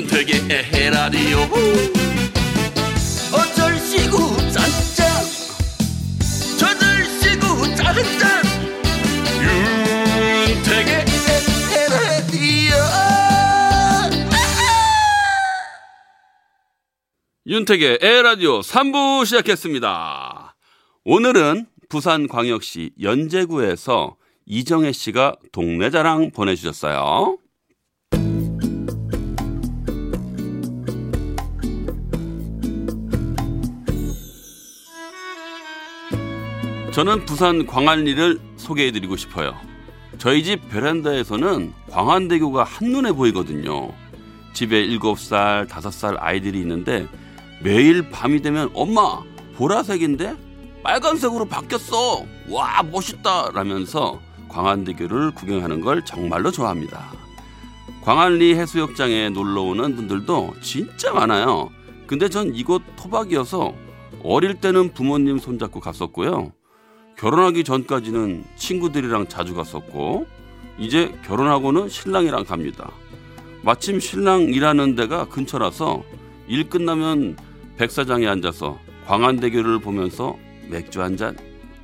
윤택의 에라디오 어쩔 시구 짠짠 저들 시구 짠짠 윤택의 에라디오 윤택의 에라디오 3부 시작했습니다. 오늘은 부산광역시 연제구에서 이정혜 씨가 동네 자랑 보내주셨어요. 저는 부산 광안리를 소개해드리고 싶어요. 저희 집 베란다에서는 광안대교가 한눈에 보이거든요. 집에 7살, 5살 아이들이 있는데 매일 밤이 되면 엄마 보라색인데 빨간색으로 바뀌었어. 와 멋있다 라면서 광안대교를 구경하는 걸 정말로 좋아합니다. 광안리 해수욕장에 놀러 오는 분들도 진짜 많아요. 근데 전 이곳 토박이어서 어릴 때는 부모님 손잡고 갔었고요. 결혼하기 전까지는 친구들이랑 자주 갔었고 이제 결혼하고는 신랑이랑 갑니다. 마침 신랑 일하는 데가 근처라서 일 끝나면 백사장에 앉아서 광안대교를 보면서 맥주 한잔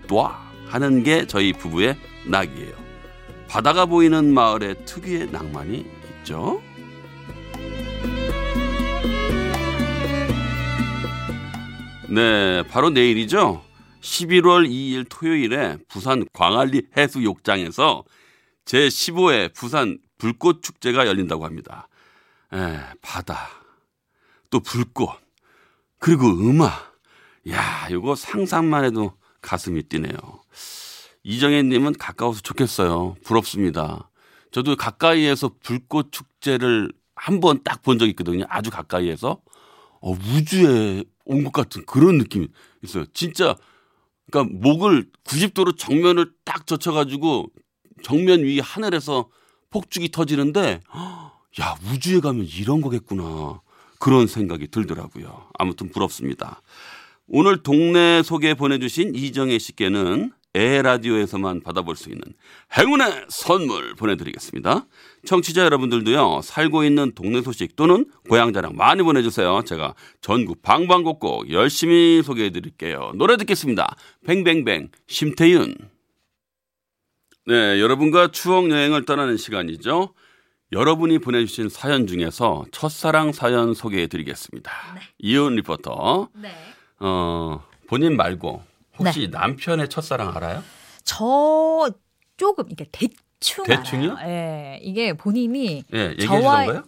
놔 하는 게 저희 부부의 낙이에요. 바다가 보이는 마을의 특유의 낭만이 있죠. 네, 바로 내일이죠. 11월 2일 토요일에 부산 광안리 해수욕장에서 제15회 부산 불꽃 축제가 열린다고 합니다. 에, 바다, 또 불꽃, 그리고 음악. 야, 이거 상상만 해도 가슴이 뛰네요. 이정혜님은 가까워서 좋겠어요. 부럽습니다. 저도 가까이에서 불꽃 축제를 한 번 딱 본 적이 있거든요. 아주 가까이에서. 어, 우주에 온 것 같은 그런 느낌이 있어요. 진짜, 그러니까 목을 90도로 정면을 딱 젖혀가지고 정면 위 하늘에서 폭죽이 터지는데, 야, 우주에 가면 이런 거겠구나. 그런 생각이 들더라고요. 아무튼 부럽습니다. 오늘 동네 소개 보내주신 이정혜 씨께는 에라디오에서만 받아볼 수 있는 행운의 선물 보내드리겠습니다. 청취자 여러분들도요, 살고 있는 동네 소식 또는 고향 자랑 많이 보내주세요. 제가 전국 방방곡곡 열심히 소개해드릴게요. 노래 듣겠습니다. 뱅뱅뱅, 심태윤. 네, 여러분과 추억 여행을 떠나는 시간이죠. 여러분이 보내주신 사연 중에서 첫사랑 사연 소개해드리겠습니다. 네. 이은 리포터. 네. 어, 본인 말고 혹시 남편의 첫사랑 알아요? 저 조금 이게 대충 대충이요? 알아요. 예. 이게 본인이 예, 얘기해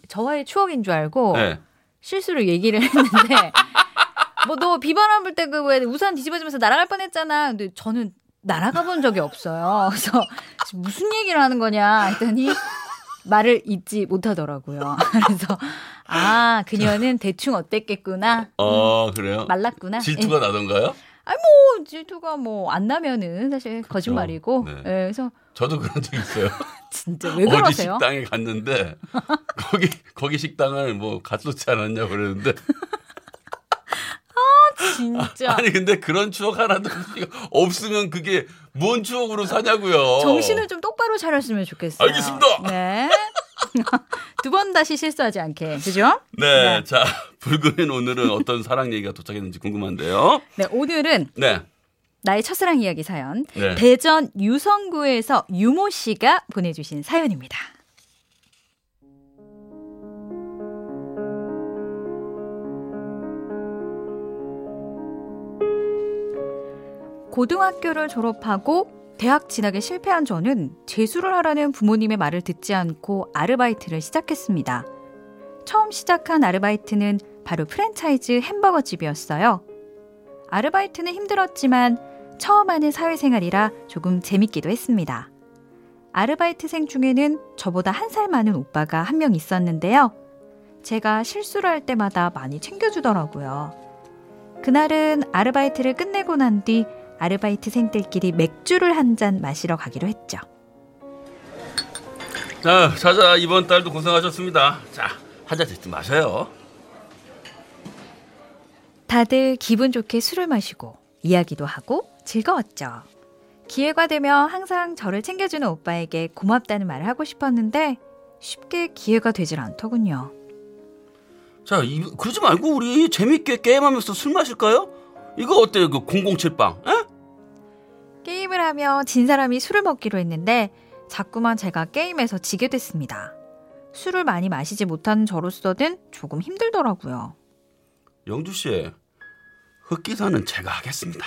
저와의 추억인 줄 알고 네. 실수로 얘기를 했는데 뭐 너 비바람 불 때 그 왜 우산 뒤집어지면서 날아갈 뻔했잖아. 근데 저는 날아가 본 적이 없어요. 그래서 무슨 얘기를 하는 거냐 했더니 말을 잊지 못하더라고요. 그래서 아 그녀는 대충 어땠겠구나. 어, 그래요? 말랐구나. 질투가 예. 나던가요? 아니 뭐 질투가 뭐 안 나면은 사실 거짓말이고. 네. 예, 그래서 저도 그런 적 있어요. 진짜 왜 어디 그러세요? 식당에 갔는데 거기 거기 식당을 뭐 갔었지 않았냐 고 그러는데 진짜 아니 근데 그런 추억 하나도 없으면 그게 뭔 추억으로 사냐고요. 정신을 좀 똑바로 차렸으면 좋겠어요. 알겠습니다. 네. 두 번 다시 실수하지 않게. 그죠? 네, 네. 자 불금인 오늘은 어떤 사랑 얘기가 도착했는지 궁금한데요. 네, 오늘은 네, 나의 첫사랑 이야기 사연. 네. 대전 유성구에서 유모 씨가 보내주신 사연입니다. 고등학교를 졸업하고 대학 진학에 실패한 저는 재수를 하라는 부모님의 말을 듣지 않고 아르바이트를 시작했습니다. 처음 시작한 아르바이트는 바로 프랜차이즈 햄버거 집이었어요. 아르바이트는 힘들었지만 처음 하는 사회생활이라 조금 재밌기도 했습니다. 아르바이트생 중에는 저보다 한 살 많은 오빠가 한 명 있었는데요. 제가 실수를 할 때마다 많이 챙겨주더라고요. 그날은 아르바이트를 끝내고 난 뒤 아르바이트생들끼리 맥주를 한 잔 마시러 가기로 했죠. 자 자자 이번 달도 고생하셨습니다. 자 한 잔씩 마셔요. 다들 기분 좋게 술을 마시고 이야기도 하고 즐거웠죠. 기회가 되면 항상 저를 챙겨주는 오빠에게 고맙다는 말을 하고 싶었는데 쉽게 기회가 되질 않더군요. 자, 이, 그러지 말고 우리 재밌게 게임하면서 술 마실까요? 이거 어때요? 그 007빵? 에? 게임을 하며 진 사람이 술을 먹기로 했는데 자꾸만 제가 게임에서 지게 됐습니다. 술을 많이 마시지 못하는 저로서는 조금 힘들더라고요. 영주 씨, 흑기사는 제가 하겠습니다.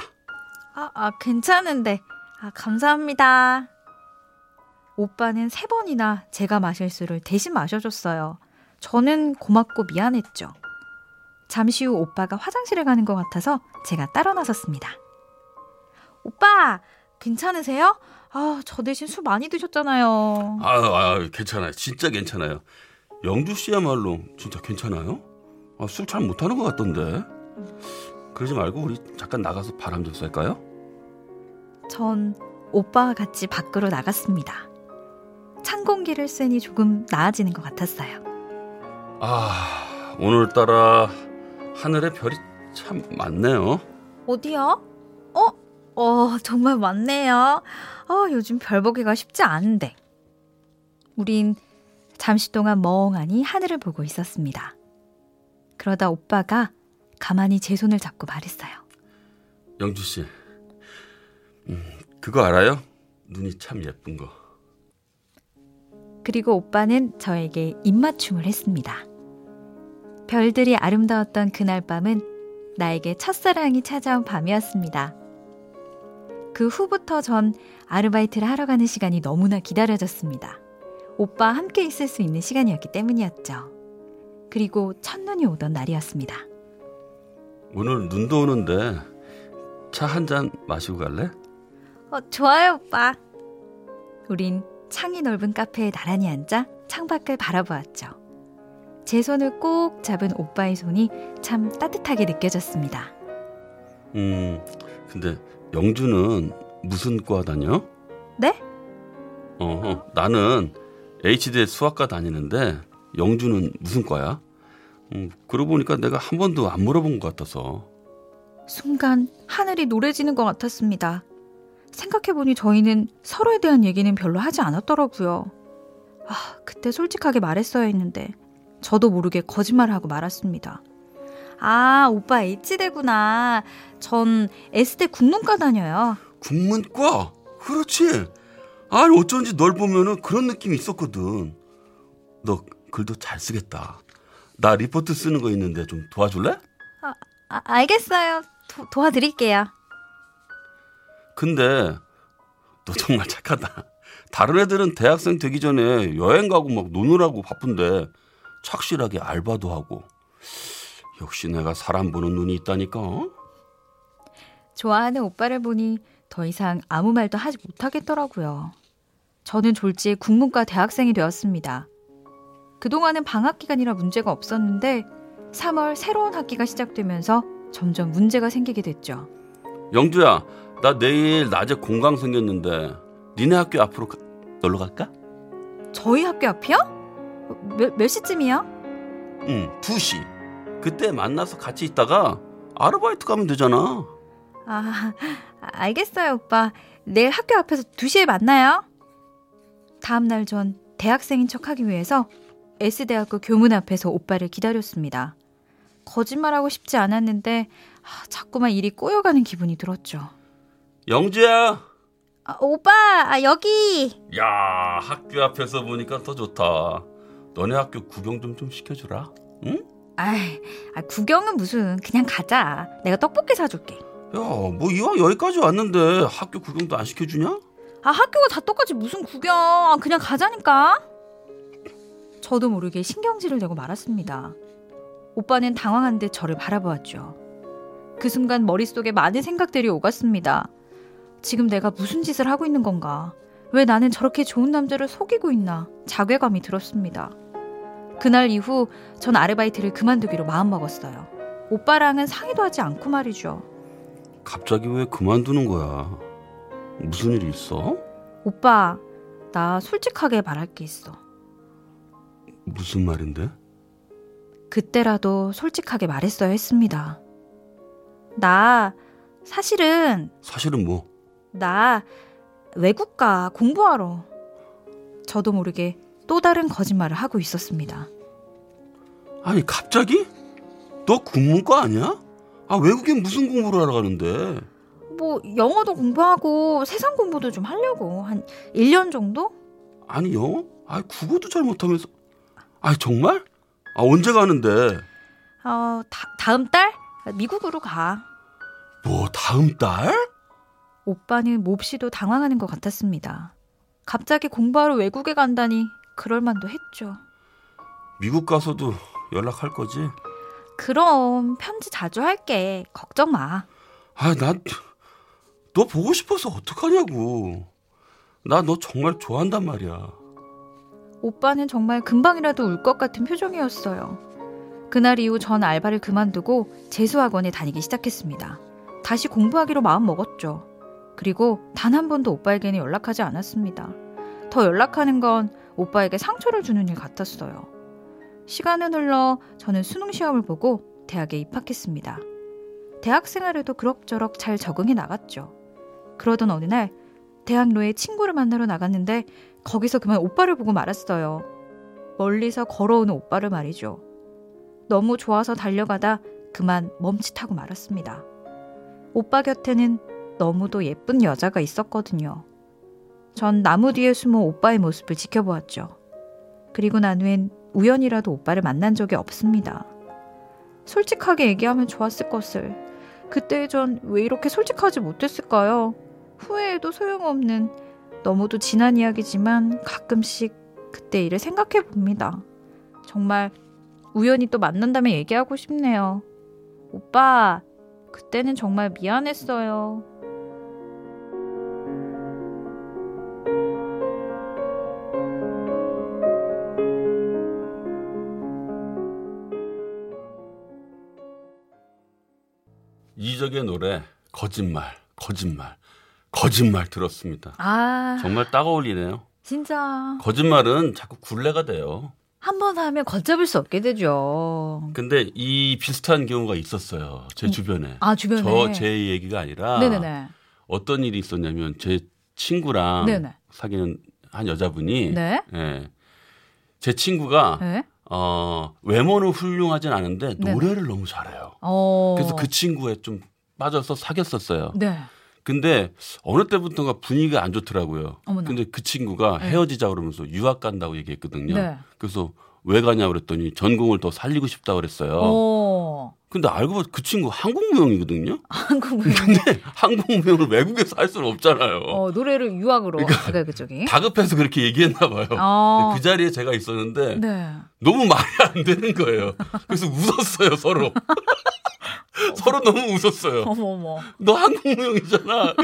아, 아 괜찮은데. 아, 감사합니다. 오빠는 세 번이나 제가 마실 술을 대신 마셔줬어요. 저는 고맙고 미안했죠. 잠시 후 오빠가 화장실에 가는 것 같아서 제가 따라 나섰습니다. 오빠, 괜찮으세요? 아, 저 대신 술 많이 드셨잖아요. 아, 아 괜찮아요. 진짜 괜찮아요. 영주 씨야말로 진짜 괜찮아요? 아, 술 잘 못하는 것 같던데. 그러지 말고 우리 잠깐 나가서 바람 좀 쐴까요? 전 오빠와 같이 밖으로 나갔습니다. 찬 공기를 쐬니 조금 나아지는 것 같았어요. 아, 오늘따라 하늘에 별이 참 많네요. 어디요? 어? 어, 정말 많네요. 어, 요즘 별 보기가 쉽지 않은데. 우린 잠시 동안 멍하니 하늘을 보고 있었습니다. 그러다 오빠가 가만히 제 손을 잡고 말했어요. 영주 씨, 음, 그거 알아요? 눈이 참 예쁜 거. 그리고 오빠는 저에게 입맞춤을 했습니다. 별들이 아름다웠던 그날 밤은 나에게 첫사랑이 찾아온 밤이었습니다. 그 후부터 전 아르바이트를 하러 가는 시간이 너무나 기다려졌습니다. 오빠 함께 있을 수 있는 시간이었기 때문이었죠. 그리고 첫눈이 오던 날이었습니다. 오늘 눈도 오는데 차 한 잔 마시고 갈래? 어, 좋아요, 오빠. 우린 창이 넓은 카페에 나란히 앉아 창밖을 바라보았죠. 제 손을 꼭 잡은 오빠의 손이 참 따뜻하게 느껴졌습니다. 음, 근데 영주는 무슨 과 다녀? 네? 어, 나는 H대 수학과 다니는데 영주는 무슨 과야? 음, 그러고 보니까 내가 한 번도 안 물어본 것 같아서. 순간 하늘이 노래지는 것 같았습니다. 생각해보니 저희는 서로에 대한 얘기는 별로 하지 않았더라고요. 아, 그때 솔직하게 말했어야 했는데 저도 모르게 거짓말을 하고 말았습니다. 아, 오빠 H대구나. 전 S대 국문과 다녀요. 국문과? 그렇지. 아니 어쩐지 널 보면은 그런 느낌이 있었거든. 너 글도 잘 쓰겠다. 나 리포트 쓰는 거 있는데 좀 도와줄래? 아, 아 알겠어요. 도, 도와드릴게요. 근데 너 정말 착하다. 다른 애들은 대학생 되기 전에 여행 가고 막 노느라고 바쁜데 착실하게 알바도 하고. 역시 내가 사람 보는 눈이 있다니까. 좋아하는 오빠를 보니 더 이상 아무 말도 하지 못하겠더라고요. 저는 졸지에 국문과 대학생이 되었습니다. 그동안은 방학 기간이라 문제가 없었는데 3월 새로운 학기가 시작되면서 점점 문제가 생기게 됐죠. 영주야, 나 내일 낮에 공강 생겼는데 니네 학교 앞으로 가, 놀러 갈까? 저희 학교 앞이요? 몇, 몇 시쯤이요? 응, 2시. 그때 만나서 같이 있다가 아르바이트 가면 되잖아. 아, 알겠어요, 오빠. 내일 학교 앞에서 2시에 만나요. 다음 날 전 대학생인 척 하기 위해서 S대학교 교문 앞에서 오빠를 기다렸습니다. 거짓말하고 싶지 않았는데 아, 자꾸만 일이 꼬여가는 기분이 들었죠. 영주야. 아, 오빠 아, 여기. 야 학교 앞에서 보니까 더 좋다. 너네 학교 구경 좀 좀 시켜주라. 응? 아이, 아, 구경은 무슨 그냥 가자. 내가 떡볶이 사줄게. 야, 뭐 이왕 여기까지 왔는데 학교 구경도 안 시켜주냐? 아, 학교가 다 똑같이 무슨 구경? 아, 그냥 가자니까. 저도 모르게 신경질을 내고 말았습니다. 오빠는 당황한 듯 저를 바라보았죠. 그 순간 머릿속에 많은 생각들이 오갔습니다. 지금 내가 무슨 짓을 하고 있는 건가? 왜 나는 저렇게 좋은 남자를 속이고 있나? 자괴감이 들었습니다. 그날 이후 전 아르바이트를 그만두기로 마음먹었어요. 오빠랑은 상의도 하지 않고 말이죠. 갑자기 왜 그만두는 거야? 무슨 일이 있어? 오빠, 나 솔직하게 말할 게 있어. 무슨 말인데? 그때라도 솔직하게 말했어야 했습니다. 나 사실은 사실은 뭐? 나 외국가 공부하러. 저도 모르게 또 다른 거짓말을 하고 있었습니다. 아니 갑자기? 너 국문과 아니야? 아 외국에 무슨 공부를 하러 가는데? 뭐 영어도 공부하고 세상 공부도 좀 하려고 한 1년 정도? 아니 영어? 아 국어도 잘 못하면서 아 정말? 아 언제 가는데? 어, 다, 다음 달 미국으로 가. 뭐 다음 달? 오빠는 몹시도 당황하는 것 같았습니다. 갑자기 공부하러 외국에 간다니 그럴 만도 했죠. 미국 가서도 연락할 거지? 그럼 편지 자주 할게. 걱정 마. 아, 나 너 보고 싶어서 어떡하냐고. 나 너 정말 좋아한단 말이야. 오빠는 정말 금방이라도 울 것 같은 표정이었어요. 그날 이후 전 알바를 그만두고 재수학원에 다니기 시작했습니다. 다시 공부하기로 마음 먹었죠. 그리고 단 한 번도 오빠에게는 연락하지 않았습니다. 더 연락하는 건 오빠에게 상처를 주는 일 같았어요. 시간은 흘러 저는 수능 시험을 보고 대학에 입학했습니다. 대학 생활에도 그럭저럭 잘 적응해 나갔죠. 그러던 어느 날 대학로에 친구를 만나러 나갔는데 거기서 그만 오빠를 보고 말았어요. 멀리서 걸어오는 오빠를 말이죠. 너무 좋아서 달려가다 그만 멈칫하고 말았습니다. 오빠 곁에는 너무도 예쁜 여자가 있었거든요. 전 나무 뒤에 숨어 오빠의 모습을 지켜보았죠. 그리고 난 후엔 우연이라도 오빠를 만난 적이 없습니다. 솔직하게 얘기하면 좋았을 것을. 그때 전 왜 이렇게 솔직하지 못했을까요? 후회해도 소용없는 너무도 지난 이야기지만 가끔씩 그때 일을 생각해 봅니다. 정말 우연히 또 만난다면 얘기하고 싶네요. 오빠, 그때는 정말 미안했어요. 이적의 노래 거짓말, 거짓말, 거짓말 들었습니다. 아, 정말 딱 어울리네요. 진짜 거짓말은 자꾸 굴레가 돼요. 한 번 하면 걷잡을 수 없게 되죠. 근데 이 비슷한 경우가 있었어요. 제 주변에. 아 주변에. 저 제 얘기가 아니라 네네네. 어떤 일이 있었냐면 제 친구랑 네네. 사귀는 한 여자분이 네. 예. 제 친구가 네. 어, 외모는 훌륭하진 않은데. 노래를 너무 잘해요. 어. 그래서 그 친구에 좀 빠져서 사귀었었어요. 네. 근데 어느 때부터가 분위기가 안 좋더라고요. 어머나. 근데 그 친구가 네. 헤어지자 그러면서 유학 간다고 얘기했거든요. 네. 그래서 왜 가냐 그랬더니 전공을 더 살리고 싶다 그랬어요. 어. 근데 알고 보니 그 친구 한국무용이거든요. 한국 무용. 근데 한국무용을 외국에서 할 수는 없잖아요. 어, 노래를 유학으로. 그러니까 그쪽이. 다급해서 그렇게 얘기했나 봐요. 어. 그 자리에 제가 있었는데 네. 너무 말이 안 되는 거예요. 그래서 웃었어요 서로. 서로 너무 웃었어요. 어머 어머. 너 한국무용이잖아.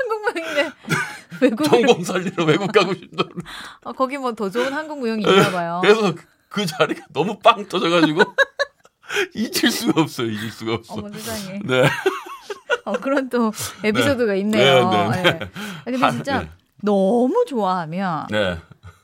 그런 한국 무용인데 외국 전공 살리러 외국 가고 싶다. 어, 거기 뭐 더 좋은 한국 무용이 있나 봐요. 그래서 그 자리가 너무 빵 터져가지고 잊을 수가 없어요. 잊을 수가 없어. 어머 세상에. 네. 어, 그런 또 에피소드가 있네요. 네, 네, 네. 예. 아, 근데 하- 진짜 네. 너무 좋아하면 네.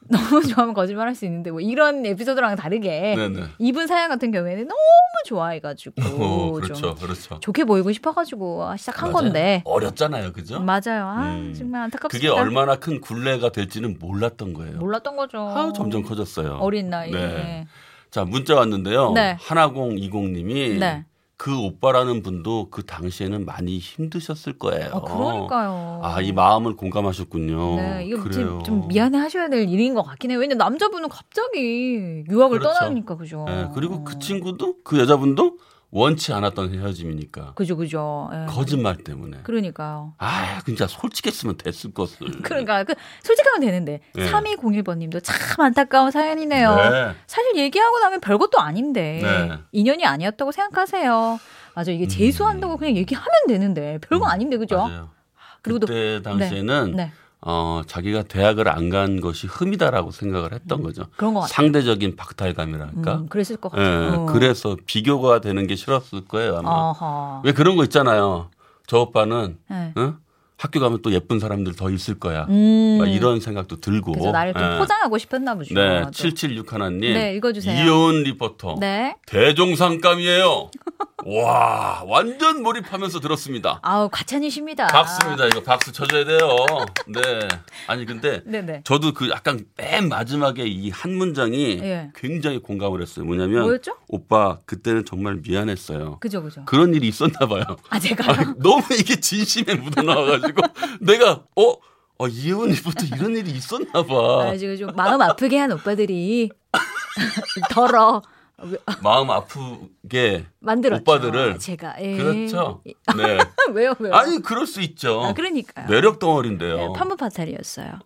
너무 좋아하면 거짓말 할 수 있는데 뭐 이런 에피소드랑 다르게 네. 네. 이분 사연 같은 경우에는 너무 좋아해가지고 어, 좀 그렇죠. 그렇죠. 좋게 보이고 싶어가지고 시작한 맞아요. 건데 어렸잖아요. 그죠? 맞아요. 아 음. 정말 안타깝습니다. 그게 얼마나 큰 굴레가 될지는 몰랐던 거예요. 몰랐던 거죠. 아, 점점 커졌어요. 어린 나이에. 네. 자, 문자 왔는데요. 네. 하나공 이공님이 네. 그 오빠라는 분도 그 당시에는 많이 힘드셨을 거예요. 아, 그러니까요. 아, 이 마음을 공감하셨군요. 네, 이거 그래요. 좀, 좀 미안해 하셔야 될 일인 것 같긴 해요. 왜냐면 남자분은 갑자기 유학을 그렇죠. 떠나니까 그죠. 네, 그리고 그 친구도 그 여자분도 원치 않았던 헤어짐이니까 그죠, 그죠. 예. 거짓말 때문에. 그러니까요. 아, 진짜 솔직했으면 됐을 것을. 그러니까 그 솔직하면 되는데 네. 3201번님도 참 안타까운 사연이네요. 네. 사실 얘기하고 나면 별것도 아닌데 네. 인연이 아니었다고 생각하세요. 맞아 이게 재수한다고 그냥 얘기하면 되는데 별거 음, 아닌데 그죠? 맞아요. 그리고 또 그때 당시에는 네 어, 자기가 대학을 안 간 것이 흠이다라고 생각을 했던 거죠. 그런 것 같아요. 상대적인 박탈감이랄까. 음, 그랬을 것 예, 같아요. 어. 그래서 비교가 되는 게 싫었을 거예요 아마. 아하. 왜 그런 거 있잖아요. 저 오빠는 네. 응? 학교 가면 또 예쁜 사람들 더 있을 거야. 음. 막 이런 생각도 들고. 그래서 나를 좀 예. 포장하고 싶었나 보죠. 네, 또. 776 하나님. 네, 읽어주세요. 이효은 리포터. 네. 대종상감이에요. 와, 완전 몰입하면서 들었습니다. 아우, 과찬이십니다. 박수입니다. 이거 박수 쳐줘야 돼요. 네. 아니, 근데 네네. 저도 그 약간 맨 마지막에 이 한 문장이 예. 굉장히 공감을 했어요. 뭐냐면 뭐였죠? 오빠 그때는 정말 미안했어요. 그죠, 그죠. 그런 일이 있었나 봐요. 아, 제가. 아, 너무 이게 진심에 묻어나와가지고 내가 어, 어 이은이부터 이런 일이 있었나 봐. 아, 지금 좀 마음 아프게 한 오빠들이 덜어 마음 아프게 만들었죠. 오빠들을 제가 예. 그렇죠. 네. 왜요, 왜요? 아니 그럴 수 있죠. 아, 그러니까요. 매력 덩어리인데요. 네, 판무파탈이었어요.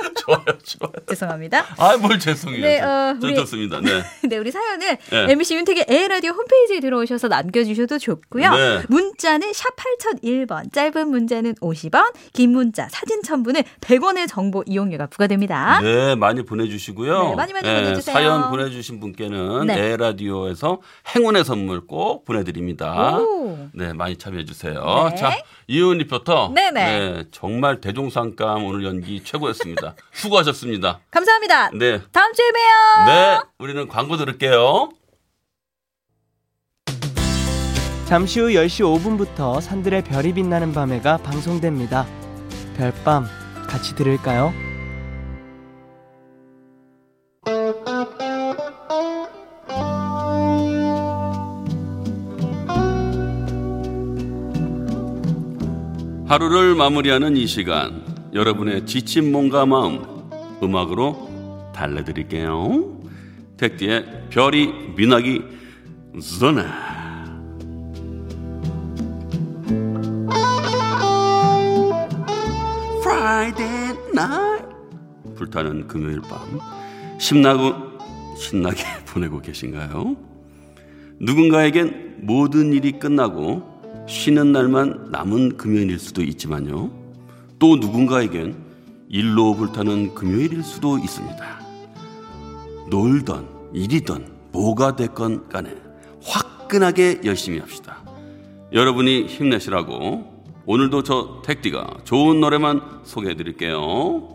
좋아요, 좋아요. 죄송합니다. 아, 뭘 죄송해요. 네, 어, 우리- 좋습니다. 네. 네, 우리 사연은 네. MBC 윤택의 에라디오 홈페이지에 들어오셔서 남겨주셔도 좋고요. 네. 문자는 샵 8001번, 짧은 문자는 50원, 긴 문자, 사진 첨부는 100원의 정보 이용료가 부과됩니다. 네, 많이 보내주시고요. 네, 많이 많이 보내주세요. 사연 보내주신 분께는 네. 에라디오에서 행운의 선물 꼭 보내드립니다. 오. 네, 많이 참여해주세요. 네. 자, 이은 리포터. 네네. 네, 정말 대종상감 오늘 연기 최고였습니다. 수고하셨습니다. 감사합니다. 네. 다음 주에 봬요. 네, 우리는 광고 들을게요. 잠시 후 10시 5분부터 산들의 별이 빛나는 밤에가 방송됩니다. 별밤 같이 들을까요? 하루를 마무리하는 이 시간, 여러분의 지친 몸과 마음, 음악으로 달래드릴게요. 택디의 별이 미나기 전화. Friday night 불타는 금요일 밤 신나고 신나게 보내고 계신가요? 누군가에겐 모든 일이 끝나고 쉬는 날만 남은 금요일일 수도 있지만요. 또 누군가에겐 일로 불타는 금요일일 수도 있습니다. 놀던 일이던 뭐가 됐건 간에 화끈하게 열심히 합시다. 여러분이 힘내시라고 오늘도 저 택디가 좋은 노래만 소개해 드릴게요.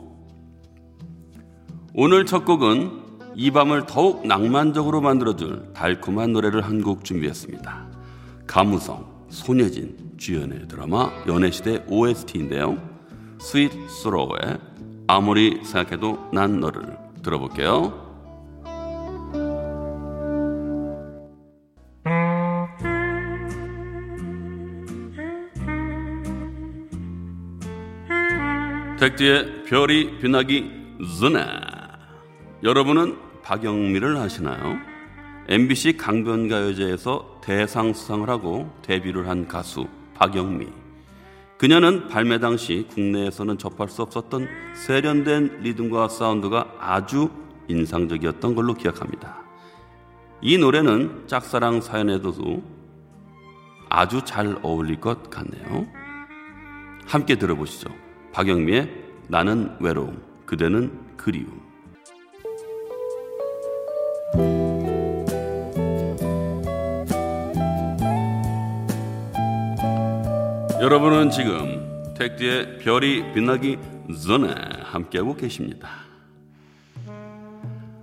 오늘 첫 곡은 이 밤을 더욱 낭만적으로 만들어줄 달콤한 노래를 한 곡 준비했습니다. 감우성, 손예진, 주연의 드라마 연애시대 OST인데요. 스윗 소로우의 아무리 생각해도 난 너를 들어볼게요. 택디의 별이 빛나기 전에 여러분은 박영미를 아시나요? MBC 강변가요제에서 대상 수상을 하고 데뷔를 한 가수 박영미. 그녀는 발매 당시 국내에서는 접할 수 없었던 세련된 리듬과 사운드가 아주 인상적이었던 걸로 기억합니다. 이 노래는 짝사랑 사연에도 아주 잘 어울릴 것 같네요. 함께 들어보시죠. 박영미의 나는 외로움, 그대는 그리움. 여러분은 지금 택디의 별이 빛나기 전에 함께하고 계십니다.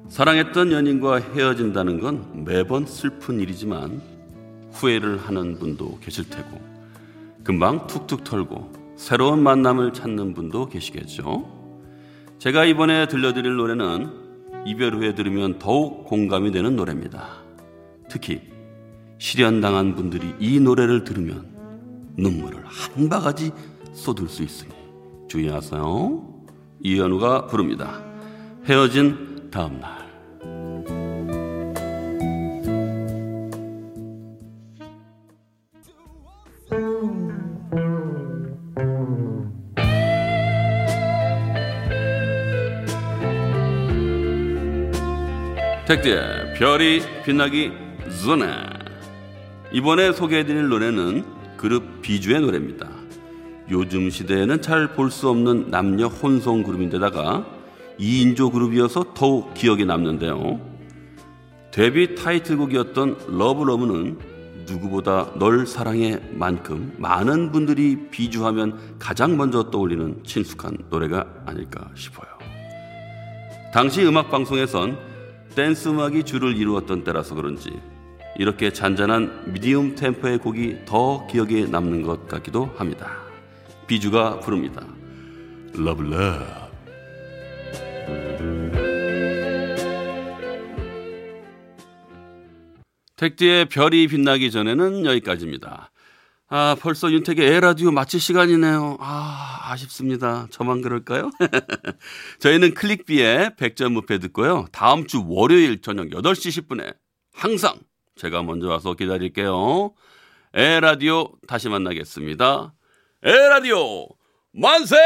사랑했던 연인과 헤어진다는 건 매번 슬픈 일이지만 후회를 하는 분도 계실 테고 금방 툭툭 털고 새로운 만남을 찾는 분도 계시겠죠. 제가 이번에 들려드릴 노래는 이별 후에 들으면 더욱 공감이 되는 노래입니다. 특히 실연당한 분들이 이 노래를 들으면 눈물을 한 바가지 쏟을 수 있으니 주의하세요. 이현우가 부릅니다. 헤어진 다음 날. 택디의 별이 빛나기 전에 이번에 소개해드릴 노래는 그룹 비주의 노래입니다. 요즘 시대에는 잘 볼 수 없는 남녀 혼성 그룹인데다가 2인조 그룹이어서 더욱 기억에 남는데요. 데뷔 타이틀곡이었던 러브러브는 누구보다 널 사랑해 만큼 많은 분들이 비주하면 가장 먼저 떠올리는 친숙한 노래가 아닐까 싶어요. 당시 음악 방송에선 댄스 음악이 주를 이루었던 때라서 그런지 이렇게 잔잔한 medium 템포의 곡이 더 기억에 남는 것 같기도 합니다. 비주가 부릅니다. Love Love 택디의 별이 빛나기 전에는 여기까지입니다. 아, 벌써 윤택의 에헤라디오 마칠 시간이네요. 아, 아쉽습니다. 저만 그럴까요? 저희는 클릭비의 백전무패 듣고요. 다음 주 월요일 저녁 8시 10분에 항상 제가 먼저 와서 기다릴게요. 에라디오 다시 만나겠습니다. 에라디오 만세!